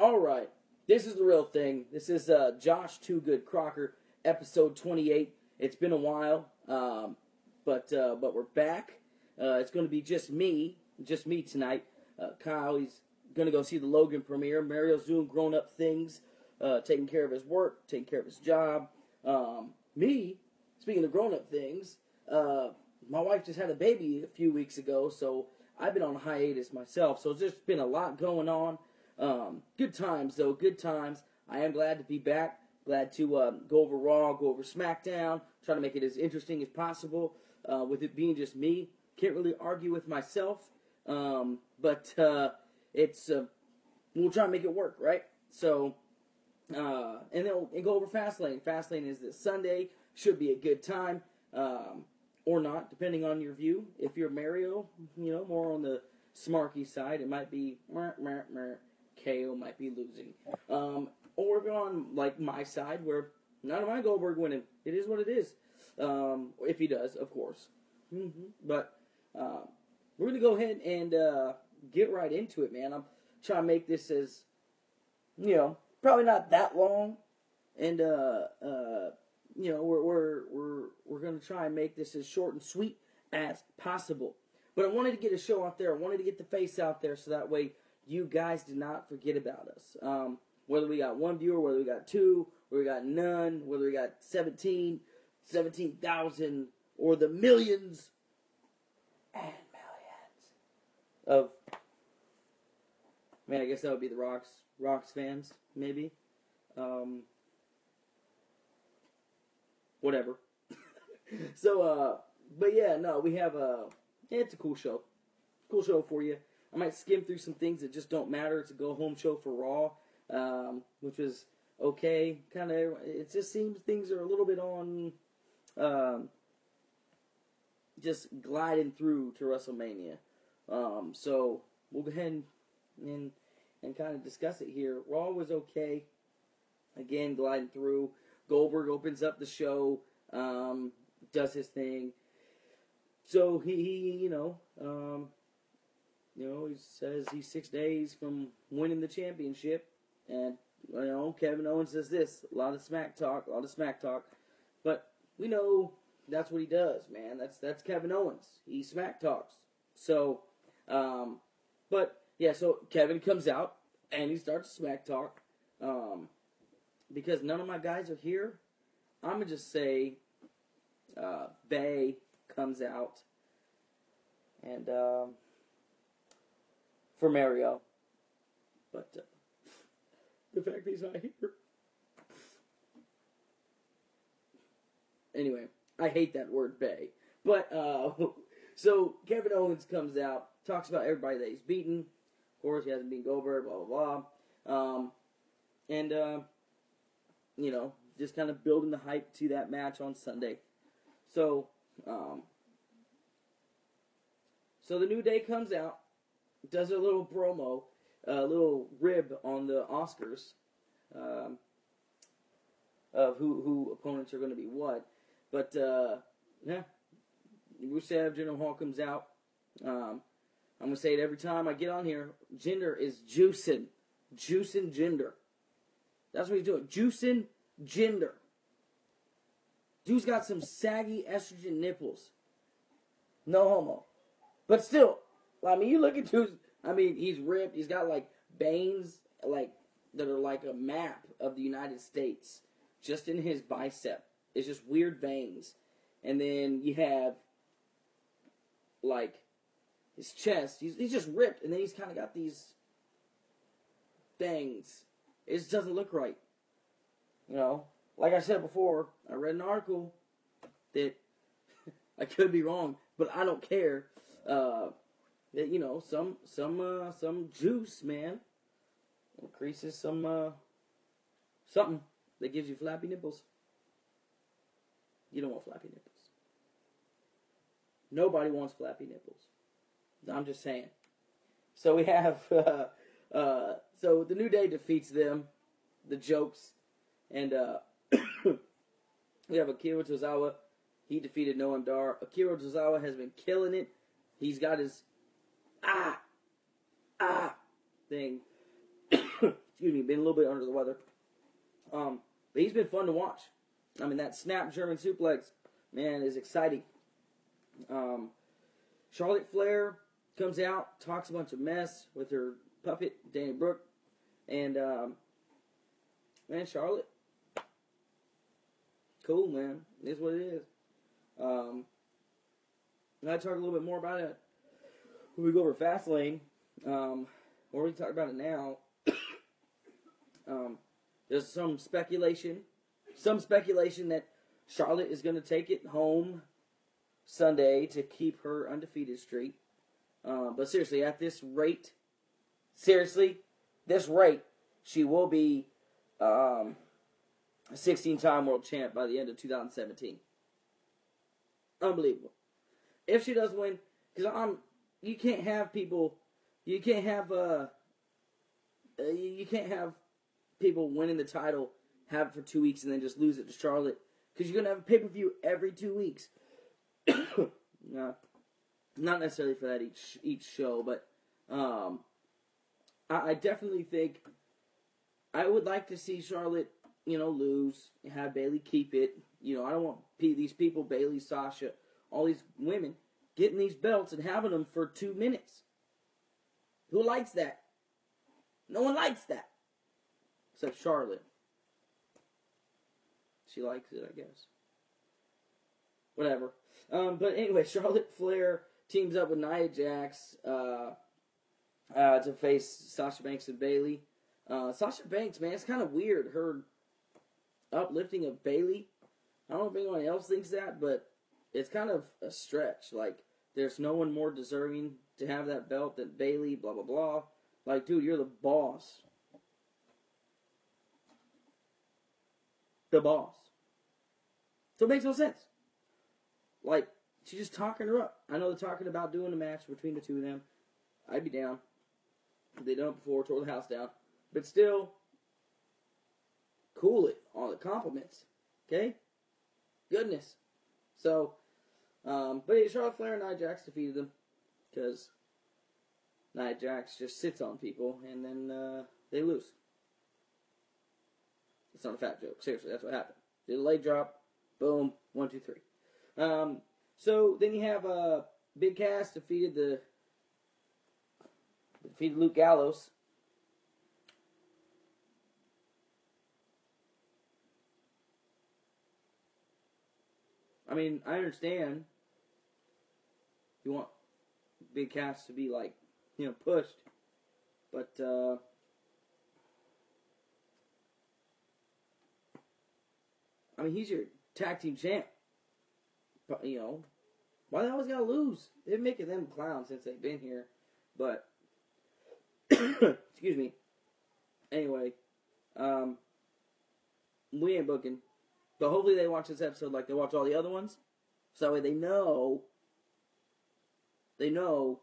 All right, this is the real thing. This is uh, Josh Too Good Crocker, episode 28. It's been a while, um, but uh, but we're back. Uh, it's going to be just me, just me tonight. Uh, Kyle, he's going to go see the Logan premiere. Mario's doing grown up things, uh, taking care of his work, taking care of his job. Um, me, speaking of grown up things, uh, my wife just had a baby a few weeks ago, so I've been on hiatus myself. So there's just been a lot going on. Um, good times though, good times. I am glad to be back. Glad to uh, go over Raw, go over SmackDown, try to make it as interesting as possible. Uh, with it being just me, can't really argue with myself. Um, but uh, it's uh, we'll try and make it work, right? So, uh, and then we'll go over Fastlane. Fastlane is this Sunday. Should be a good time, um, or not, depending on your view. If you're Mario, you know, more on the smarky side, it might be meh, meh, meh. KO might be losing. Um, or on like my side, where none of my Goldberg winning. It is what it is. Um, if he does, of course. Mm-hmm. But uh, we're gonna go ahead and uh, get right into it, man. I'm trying to make this as you know, probably not that long, and uh, uh, you know, we're we're we're we're gonna try and make this as short and sweet as possible. But I wanted to get a show out there. I wanted to get the face out there so that way you guys did not forget about us. Um, whether we got one viewer, whether we got two, whether we got none, whether we got 17, 17,000, or the millions and millions of. Man, I guess that would be the Rocks Rocks fans, maybe. Um, whatever. so, uh, but yeah, no, we have a. It's a cool show. Cool show for you. I might skim through some things that just don't matter. It's a go home show for Raw, um, which was okay. Kind of, it just seems things are a little bit on, um, just gliding through to WrestleMania. Um, so we'll go ahead and and, and kind of discuss it here. Raw was okay. Again, gliding through. Goldberg opens up the show, um, does his thing. So he, he you know, um, you know, he says he's six days from winning the championship, and you know, Kevin Owens says this: a lot of smack talk, a lot of smack talk, but we know that's what he does, man. That's that's Kevin Owens. He smack talks. So, um, but yeah, so Kevin comes out and he starts smack talk, um, because none of my guys are here. I'm gonna just say, uh, Bay comes out, and um, for Mario, but uh, the fact that he's not here. Anyway, I hate that word Bay, but uh, so Kevin Owens comes out, talks about everybody that he's beaten. Of course, he hasn't beaten Goldberg, blah blah blah, um, and uh, you know, just kind of building the hype to that match on Sunday. So, um, so the new day comes out, does a little promo, a little rib on the Oscars um, of who who opponents are going to be what. But uh, yeah, Rusev Jinder Mahal comes out. Um, I'm gonna say it every time I get on here. Jinder is juicing, juicing Jinder. That's what he's doing, juicing Jinder. Dude's got some saggy estrogen nipples. No homo. But still, I mean, you look at dude's, I mean, he's ripped. He's got like veins, like, that are like a map of the United States just in his bicep. It's just weird veins. And then you have, like, his chest. He's, he's just ripped. And then he's kind of got these things. It just doesn't look right. You know, like I said before, I read an article that I could be wrong, but I don't care. Uh, that you know, some some uh, some juice, man, increases some uh, something that gives you flappy nipples. You don't want flappy nipples. Nobody wants flappy nipples. I'm just saying. So we have uh, uh, so the New Day defeats them, the jokes, and uh, we have Akira Tozawa. He defeated Noam Dar. Akira Tozawa has been killing it. He's got his ah ah thing. excuse me, been a little bit under the weather. Um, but he's been fun to watch. I mean, that snap German suplex, man, is exciting. Um, Charlotte Flair comes out, talks a bunch of mess with her puppet, Dana Brooke. And, um, man, Charlotte, cool, man. It is what it is. Um, and I talk a little bit more about it when we go over Fastlane. Um, or we talk about it now. um, there's some speculation, some speculation that Charlotte is going to take it home Sunday to keep her undefeated streak. Uh, but seriously, at this rate, seriously, this rate, she will be um, a 16-time world champ by the end of 2017. Unbelievable. If she does win, because I'm, you can't have people, you can't have uh, uh you can't have people winning the title, have it for two weeks, and then just lose it to Charlotte, because you're gonna have a pay per view every two weeks. no, not necessarily for that each each show, but um, I, I definitely think I would like to see Charlotte, you know, lose, have Bayley keep it. You know, I don't want these people, Bayley, Sasha, all these women, getting these belts and having them for two minutes. Who likes that? No one likes that. Except Charlotte. She likes it, I guess. Whatever. Um, but anyway, Charlotte Flair teams up with Nia Jax uh, uh, to face Sasha Banks and Bayley. Uh, Sasha Banks, man, it's kind of weird. Her uplifting of Bayley. I don't know if anyone else thinks that, but it's kind of a stretch. Like, there's no one more deserving to have that belt than Bayley, blah, blah, blah. Like, dude, you're the boss. The boss. So it makes no sense. Like, she's just talking her up. I know they're talking about doing a match between the two of them. I'd be down. They done it before, tore the house down. But still, cool it. All the compliments. Okay? Goodness. So, um, but yeah, Charlotte Flair and Nia Jax defeated them. Because Nia Jax just sits on people and then uh, they lose. It's not a fat joke. Seriously, that's what happened. Did a leg drop. Boom. One, two, three. Um, so then you have uh, Big Cass defeated the defeated Luke Gallows. I mean, I understand you want Big Cass to be like, you know, pushed, but uh, I mean, he's your tag team champ. But, you know, why they always gotta lose? They're making them clowns since they've been here. But, excuse me. Anyway, um, we ain't booking. But hopefully they watch this episode like they watch all the other ones. So that way they know, they know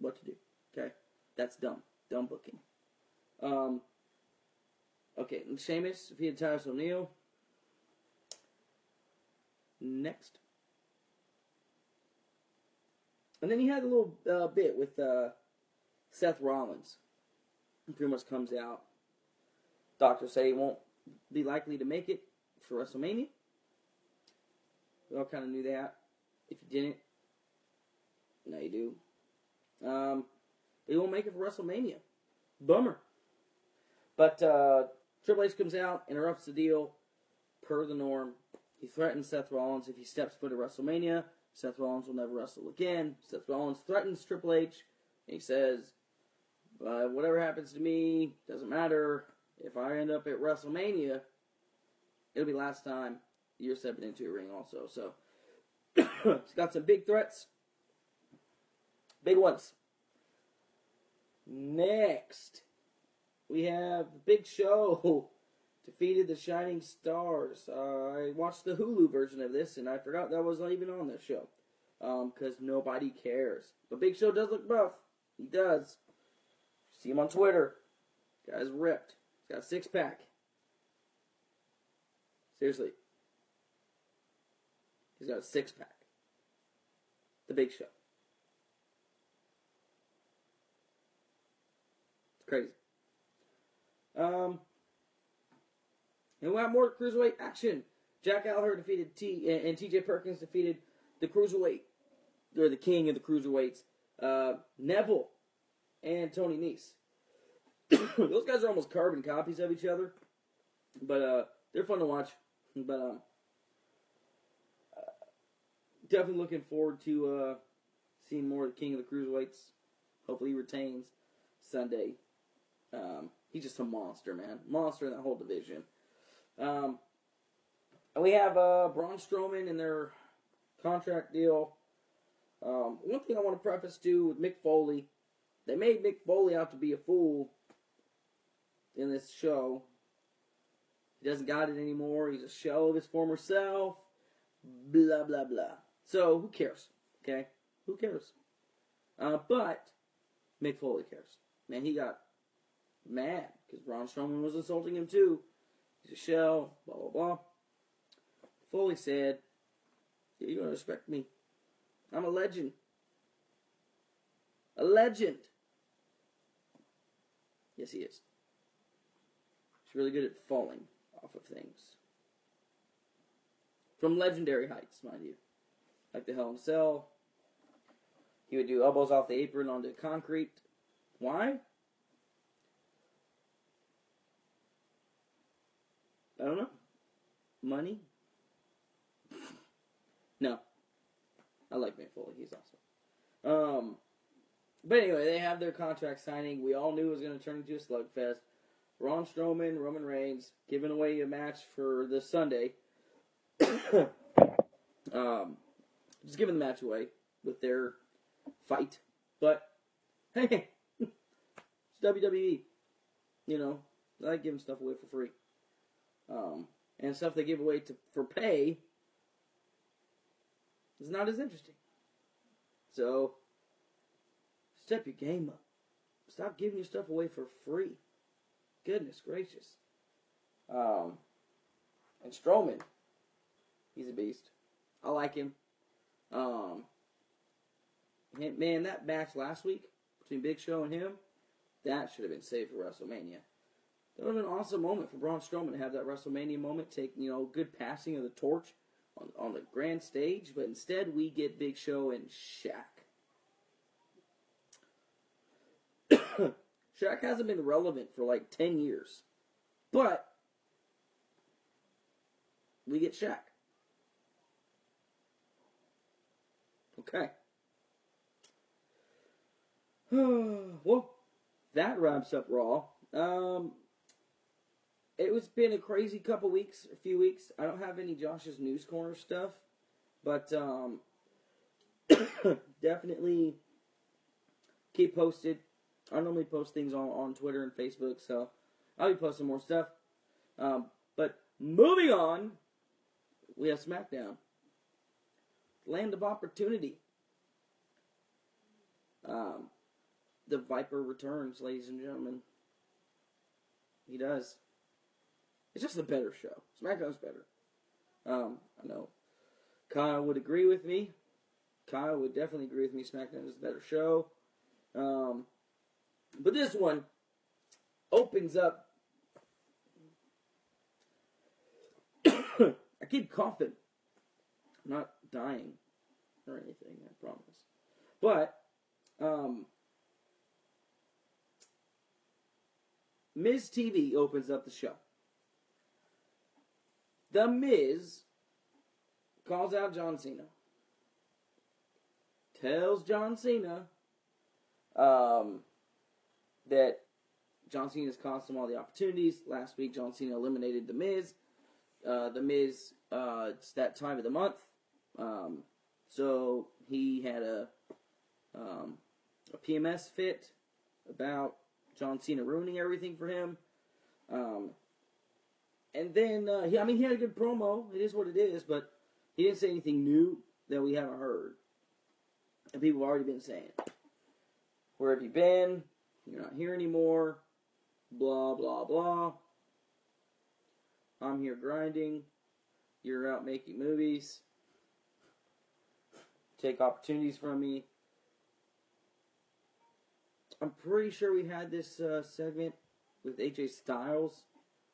what to do. Okay? That's dumb. Dumb booking. Um, okay, Sheamus defeated Titus O'Neil. Next. And then he had a little uh, bit with uh, Seth Rollins. Pretty much comes out. Doctors say he won't be likely to make it for WrestleMania. We all kind of knew that. If you didn't, you do. Um, he won't make it for WrestleMania. Bummer. But uh, Triple H comes out, interrupts the deal, per the norm. He threatens Seth Rollins if he steps foot at WrestleMania, Seth Rollins will never wrestle again. Seth Rollins threatens Triple H. he says, uh, whatever happens to me, doesn't matter. If I end up at WrestleMania, it'll be last time you're stepping into a ring also. So, he's got some big threats. Big ones. Next, we have Big Show defeated the Shining Stars. Uh, I watched the Hulu version of this, and I forgot that was not even on this show because um, nobody cares. But Big Show does look buff. He does. See him on Twitter. Guy's ripped. He's got a six pack. Seriously. He's got a six pack. The Big Show. Crazy. Um, and we have more cruiserweight action. Jack Gallagher defeated T, and, and T.J. Perkins defeated the cruiserweight, or the king of the cruiserweights, uh, Neville and Tony Nese. Those guys are almost carbon copies of each other, but uh, they're fun to watch. But um, uh, definitely looking forward to uh, seeing more of the king of the cruiserweights. Hopefully, he retains Sunday. Um, he's just a monster, man, monster in that whole division. Um, and we have uh, Braun Strowman and their contract deal. Um, one thing I want to preface too with Mick Foley, they made Mick Foley out to be a fool in this show. He doesn't got it anymore. He's a shell of his former self. Blah blah blah. So who cares? Okay, who cares? Uh, but Mick Foley cares. Man, he got mad because Braun Strowman was insulting him too. He's a shell. Blah blah blah. Foley said, yeah, "You're gonna respect me. I'm a legend. A legend." Yes, he is. He's really good at falling off of things. From legendary heights, mind you. Like the Hell in a Cell. He would do elbows off the apron onto concrete. Why? Don't know. Money? no. I like Mick Foley. He's awesome. Um, but anyway, they have their contract signing. We all knew it was going to turn into a slugfest. Braun Strowman, Roman Reigns, giving away a match for this Sunday. um, just giving the match away with their fight. But hey, it's WWE. You know, I like giving stuff away for free. Um, and stuff they give away to for pay is not as interesting. So step your game up. Stop giving your stuff away for free. Goodness gracious. Um, and Strowman, he's a beast. I like him. Um, man, that match last week between Big Show and him, that should have been saved for WrestleMania. That would have been an awesome moment for Braun Strowman to have that WrestleMania moment, take you know good passing of the torch on, on the grand stage, but instead we get Big Show and Shaq. Shaq hasn't been relevant for like 10 years. But we get Shaq. Okay. well, that wraps up Raw. Um, it was been a crazy couple weeks, a few weeks. I don't have any Josh's News Corner stuff, but um, definitely keep posted. I normally post things on, on Twitter and Facebook, so I'll be posting more stuff. Um, but moving on, we have SmackDown. Land of Opportunity. Um, the Viper returns, ladies and gentlemen. He does. It's just a better show. SmackDown's better. Um, I know Kyle would agree with me. Kyle would definitely agree with me. SmackDown is a better show. Um, but this one opens up. I keep coughing. I'm not dying or anything, I promise. But, um, Miz TV opens up the show. The Miz calls out John Cena. Tells John Cena um, that John Cena's cost him all the opportunities. Last week, John Cena eliminated The Miz. Uh, the Miz, uh, it's that time of the month. Um, so he had a, um, a PMS fit about John Cena ruining everything for him. Um, and then, uh, he, I mean, he had a good promo. It is what it is, but he didn't say anything new that we haven't heard. And people have already been saying, Where have you been? You're not here anymore. Blah, blah, blah. I'm here grinding. You're out making movies. Take opportunities from me. I'm pretty sure we had this uh, segment with AJ Styles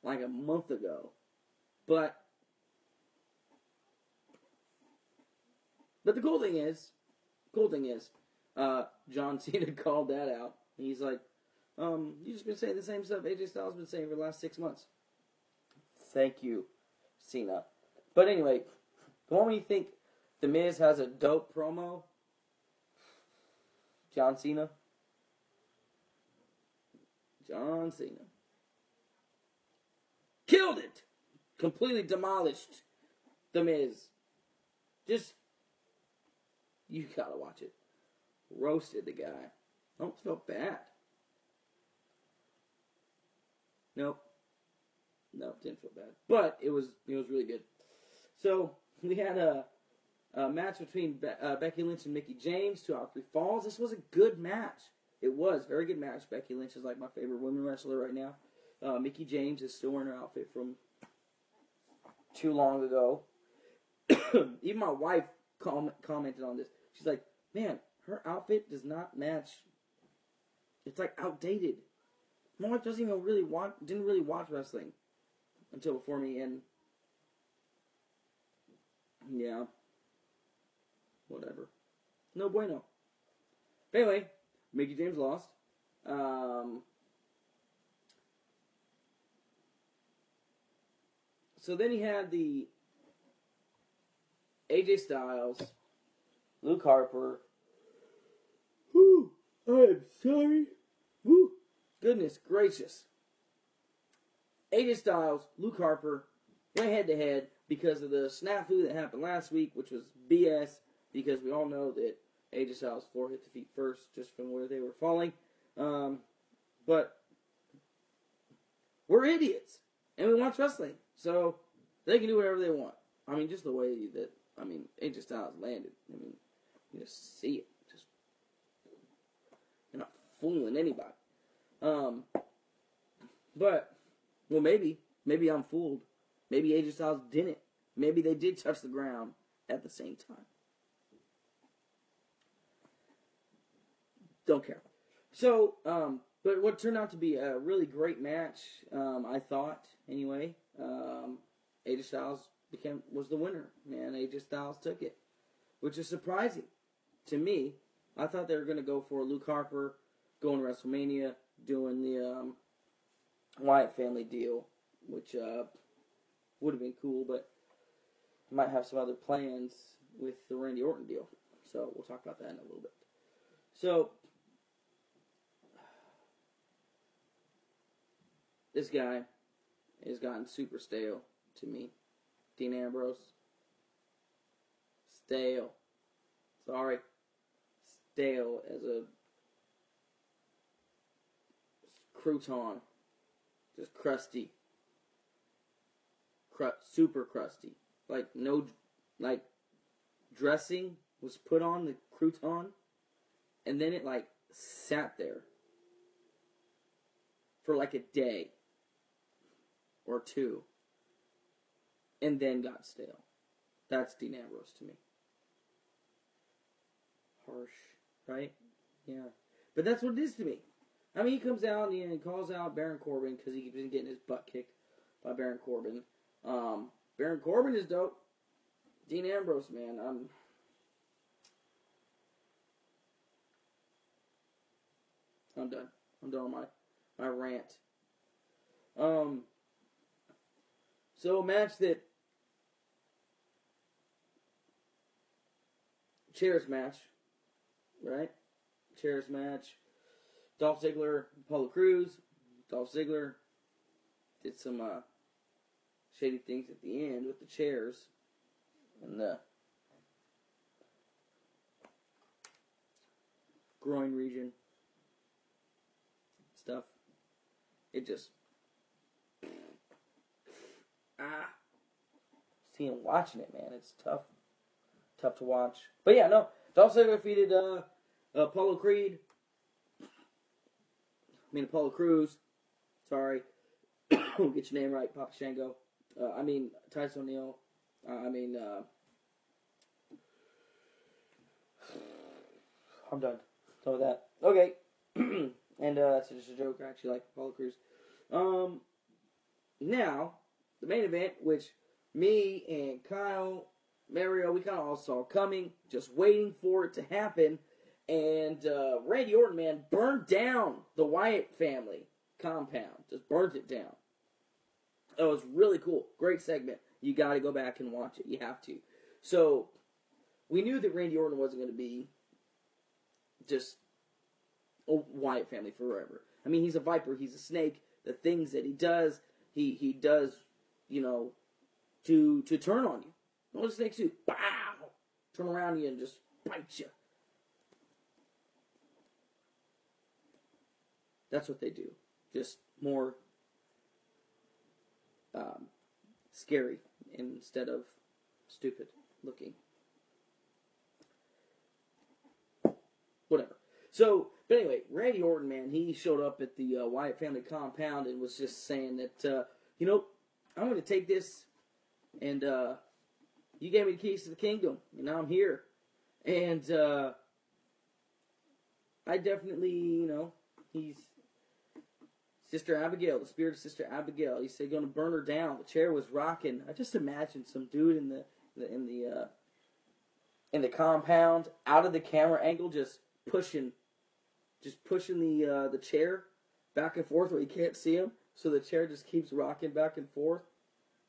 like a month ago. But but the cool thing is, cool thing is, uh, John Cena called that out. He's like, um, you just been saying the same stuff AJ Styles been saying for the last six months. Thank you, Cena. But anyway, the when you think The Miz has a dope promo, John Cena. John Cena. Killed it! Completely demolished The Miz. Just, you gotta watch it. Roasted the guy. Almost felt bad. Nope. No, didn't feel bad. But it was it was really good. So we had a, a match between Be- uh, Becky Lynch and Mickie James, two out of three falls. This was a good match. It was very good match. Becky Lynch is like my favorite women wrestler right now. Uh, Mickie James is still wearing her outfit from too long ago. Even my wife com- commented on this. She's like, "Man, her outfit does not match. It's like outdated." My wife doesn't even really watch, didn't really watch wrestling until before me, and yeah, whatever. No bueno. But anyway, Mickie James lost. Um, so then he had the AJ Styles, Luke Harper. Whew, I'm sorry. Woo, goodness gracious. AJ Styles, Luke Harper went head to head because of the snafu that happened last week, which was BS. Because we all know that AJ Styles' four hit the feet first, just from where they were falling. Um, but we're idiots, and we watch wrestling, so they can do whatever they want. I mean, just the way that I mean AJ Styles landed. I mean, you just see it. Just you're not fooling anybody. Um, but well, maybe maybe I'm fooled. Maybe AJ Styles didn't. Maybe they did touch the ground at the same time. Don't care. So, um, but what turned out to be a really great match, um, I thought anyway. Um, AJ Styles became was the winner. Man, AJ Styles took it, which is surprising to me. I thought they were going to go for Luke Harper going to WrestleMania, doing the um, Wyatt family deal, which uh, would have been cool, but might have some other plans with the Randy Orton deal. So we'll talk about that in a little bit. So this guy has gotten super stale to me. Dean Ambrose. Stale. Sorry. Stale as a crouton. Just crusty. Cru- super crusty. Like no like dressing was put on the crouton and then it like sat there for like a day or two and then got stale. That's Dean Ambrose to me. Harsh, right? Yeah. But that's what it is to me. I mean, he comes out and he calls out Baron Corbin because he's been getting his butt kicked by Baron Corbin. Um, Baron Corbin is dope. Dean Ambrose, man, I'm. I'm done. I'm done on my my rant. Um. So a match that chairs match, right? Chairs match. Dolph Ziggler, Apollo Crews. Dolph Ziggler did some uh, shady things at the end with the chairs and the groin region stuff. It just ah seeing watching it, man. It's tough, tough to watch. But yeah, no. Dolph Ziggler defeated uh, Apollo Creed. I mean Apollo Crews. Sorry, get your name right, Papa Shango. Uh, I mean Tyson O'Neil. Uh, I mean. Uh, I'm done. Done with that. Okay. and uh, that's just a joke. I actually like Apollo Crews. Um, now the main event, which me and Kyle, Mario, we kind of all saw coming, just waiting for it to happen. And uh, Randy Orton, man, burned down the Wyatt family compound. Just burnt it down. It was really cool. Great segment. You got to go back and watch it. You have to. So we knew that Randy Orton wasn't going to be just a Wyatt family forever. I mean, he's a viper. He's a snake. The things that he does, he he does, you know, to to turn on you. What does snakes do? Bow! Turn around you and just bite you. That's what they do. Just more um, scary instead of stupid looking. Whatever. So, but anyway, Randy Orton, man, he showed up at the uh, Wyatt family compound and was just saying that, uh, you know, I'm going to take this and uh, you gave me the keys to the kingdom, and now I'm here. And uh, I definitely, you know, he's Sister Abigail, the spirit of Sister Abigail. He said, "Going to burn her down." The chair was rocking. I just imagined some dude in the, the in the uh, in the compound, out of the camera angle, just pushing, just pushing the uh, the chair back and forth where you can't see him. So the chair just keeps rocking back and forth,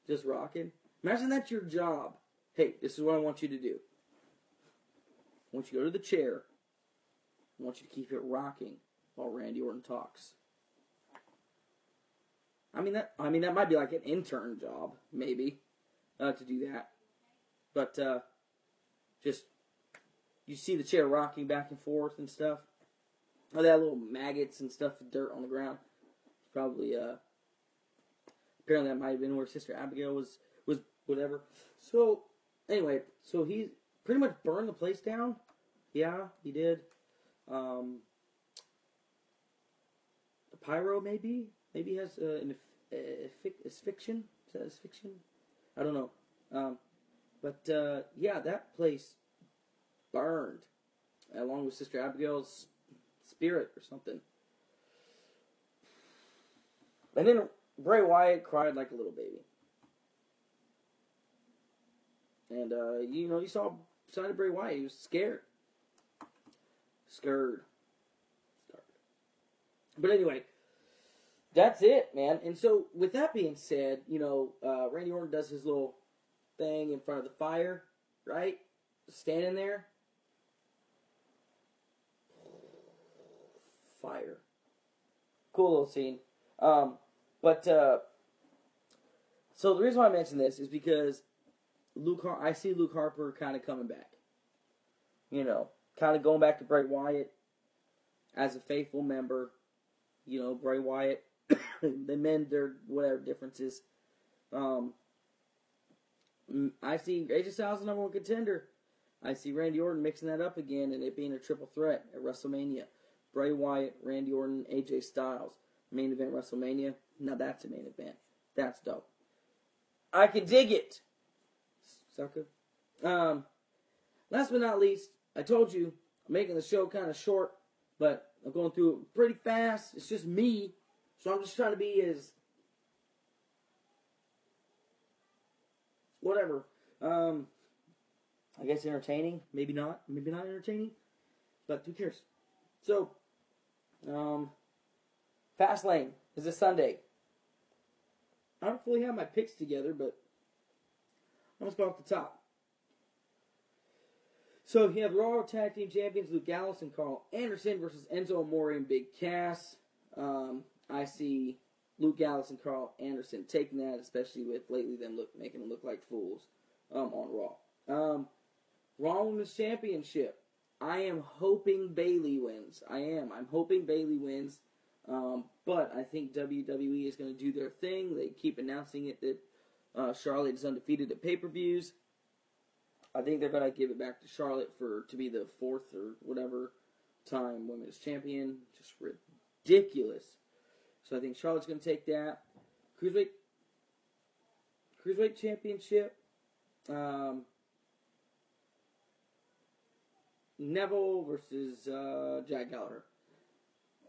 just rocking. Imagine that's your job. Hey, this is what I want you to do. I want you to go to the chair. I want you to keep it rocking while Randy Orton talks. I mean that. I mean that might be like an intern job, maybe, uh, to do that. But uh, just you see the chair rocking back and forth and stuff. Oh, had little maggots and stuff, dirt on the ground. Probably. Uh, apparently, that might have been where Sister Abigail was. Was whatever. So anyway, so he pretty much burned the place down. Yeah, he did. Um, pyro maybe maybe has uh, an asphyxion. Is that asphyxion? I don't know. Um, but uh, yeah, that place burned along with Sister Abigail's spirit or something. And then Bray Wyatt cried like a little baby. And uh, you know, you saw side of Bray Wyatt, he was scared. Scared. Scared. But anyway, that's it, man. And so, with that being said, you know, uh, Randy Orton does his little thing in front of the fire, right? Standing there. Fire. Cool little scene. Um, but, uh, so the reason why I mention this is because Luke, Har- I see Luke Harper kind of coming back. You know, kind of going back to Bray Wyatt as a faithful member. You know, Bray Wyatt they mend their whatever differences. Um, I see AJ Styles the number one contender. I see Randy Orton mixing that up again and it being a triple threat at WrestleMania. Bray Wyatt, Randy Orton, AJ Styles. Main event WrestleMania. Now that's a main event. That's dope. I can dig it. Sucker. Um, last but not least, I told you I'm making the show kind of short, but I'm going through it pretty fast. It's just me so I'm just trying to be as whatever. Um, I guess entertaining, maybe not, maybe not entertaining, but who cares? So, um, Fastlane is this Sunday. I don't fully have my picks together, but I'm just start off the top. So you have Raw Tag Team Champions Luke Gallows and Karl Anderson versus Enzo Amore and Big Cass. Um, I see Luke Gallows and Karl Anderson taking that, especially with lately them look making them look like fools um, on Raw. Um, Raw Women's Championship. I am hoping Bayley wins. I am. I'm hoping Bayley wins. Um, but I think WWE is going to do their thing. They keep announcing it that uh, Charlotte is undefeated at pay per views. I think they're going to give it back to Charlotte for to be the fourth or whatever time women's champion. Just ridiculous. So I think Charlotte's going to take that. Cruiserweight, Cruiserweight Championship. Um, Neville versus uh, Jack Gallagher.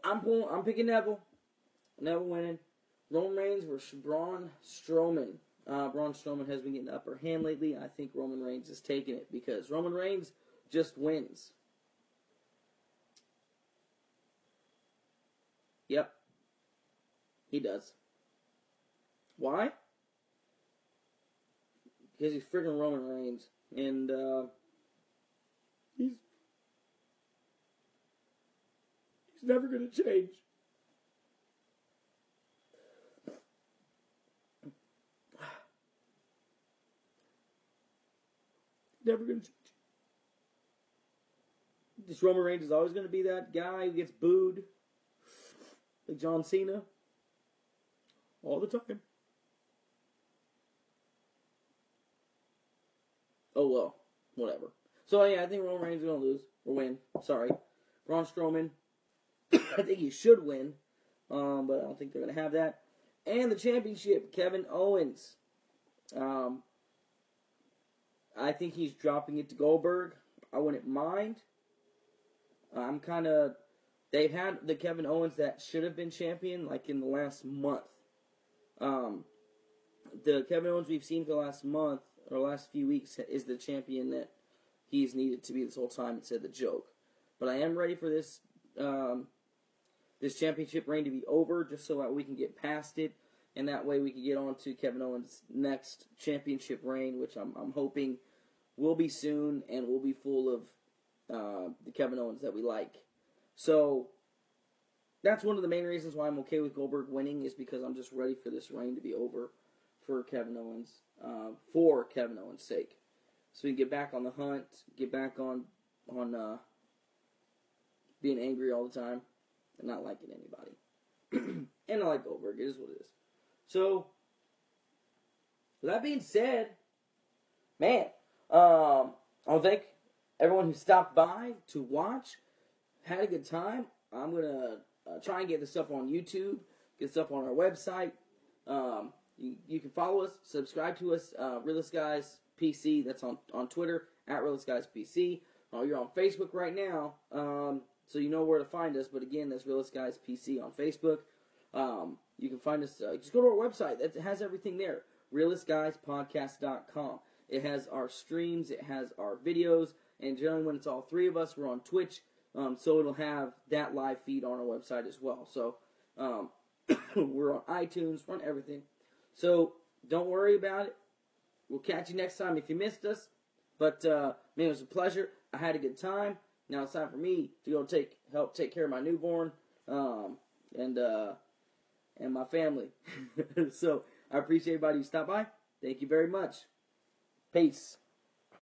I'm pulling, I'm picking Neville. Neville winning. Roman Reigns versus Braun Strowman. Uh, Braun Strowman has been getting the upper hand lately. I think Roman Reigns is taking it because Roman Reigns just wins. Yep. He does. Why? Because he's freaking Roman Reigns. And, uh, he's. He's never going to change. Never going to change. This Roman Reigns is always going to be that guy who gets booed like John Cena all the time. Oh well, whatever. So yeah, I think Roman Reigns is gonna lose or win. Sorry, Braun Strowman. I think he should win, um, but I don't think they're gonna have that. And the championship, Kevin Owens. Um, I think he's dropping it to Goldberg. I wouldn't mind. I'm kind of. They've had the Kevin Owens that should have been champion like in the last month. Um, the Kevin Owens we've seen for the last month or last few weeks is the champion that he's needed to be this whole time. It said the joke, but I am ready for this um, this championship reign to be over, just so that we can get past it, and that way we can get on to Kevin Owens' next championship reign, which I'm, I'm hoping will be soon and will be full of uh, the Kevin Owens that we like. So that's one of the main reasons why I'm okay with Goldberg winning is because I'm just ready for this reign to be over for Kevin Owens, uh, for Kevin Owens' sake, so we can get back on the hunt, get back on on uh, being angry all the time and not liking anybody. and I like Goldberg. It is what it is. So, with that being said, man, um, I want to thank everyone who stopped by to watch. Had a good time. I'm gonna uh, try and get this up on YouTube, get this up on our website. Um, you, you can follow us, subscribe to us, uh, Realist Guys PC. That's on on Twitter at Realist Guys PC. Oh, you're on Facebook right now, um, so you know where to find us. But again, that's Realist Guys PC on Facebook. Um, you can find us. Uh, just go to our website. It has everything there. RealistGuysPodcast.com. It has our streams. It has our videos. And generally, when it's all three of us, we're on Twitch. Um, so it'll have that live feed on our website as well. So um, we're on iTunes, we're on everything. So don't worry about it. We'll catch you next time if you missed us. But uh, man, it was a pleasure. I had a good time. Now it's time for me to go take help take care of my newborn um, and uh, and my family. so I appreciate everybody who stopped by. Thank you very much. Peace.